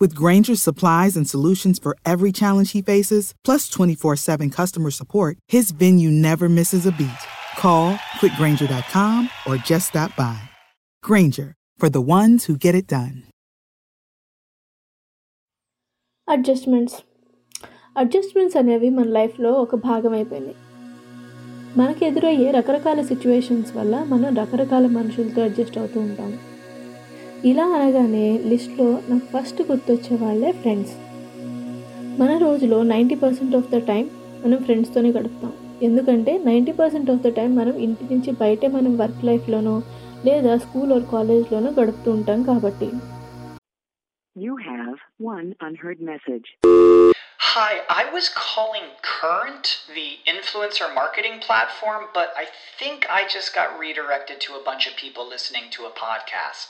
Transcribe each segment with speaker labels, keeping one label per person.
Speaker 1: With Grainger's supplies and solutions for every challenge he faces, plus 24 7 customer support, his venue never misses a beat. Call quickgrainger.com or just stop by. Grainger, for the ones who get it done.
Speaker 2: Adjustments adjustments adjustments అనేవి మన లైఫ్లో ఒక భాగం అయిపోయినాయి మనకు ఎదురయ్యే రకరకాల situations వల్ల మనం రకరకాల మనుషులతో అడ్జస్ట్ అవుతూ ఉంటాము ఇలా అనగానే లిస్ట్లో నాకు ఫస్ట్ గుర్తొచ్చే వాళ్ళే ఫ్రెండ్స్ మన రోజులో ninety percent of the time మనం ఫ్రెండ్స్తోనే గడుపుతాం ఎందుకంటే ninety percent of the time మనం ఇంటి నుంచి బయటే మనం వర్క్ లైఫ్లోనో లేదా స్కూల్ ఆర్ కాలేజ్లోనో గడుపుతూ ఉంటాం కాబట్టి
Speaker 3: You have one unheard message.
Speaker 4: Hi, I was calling Current, the influencer marketing platform, but I think I just got redirected to a bunch of people listening to a podcast.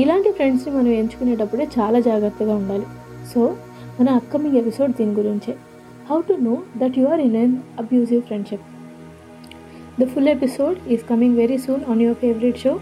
Speaker 2: ఇలాంటి ఫ్రెండ్స్ని మనం ఎంచుకునేటప్పుడే చాలా జాగ్రత్తగా ఉండాలి so మన upcoming episode దీని గురించే how to know that you are in an abusive friendship the full episode is coming very soon on your favourite show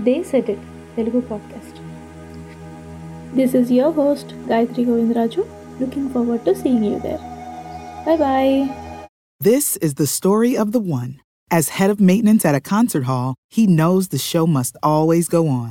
Speaker 2: they set it Telugu podcast this is your host Gayatri Govindaraju looking forward to seeing you there bye bye
Speaker 1: This is the story of the one. As head of maintenance at a concert hall, he knows the show must always go on.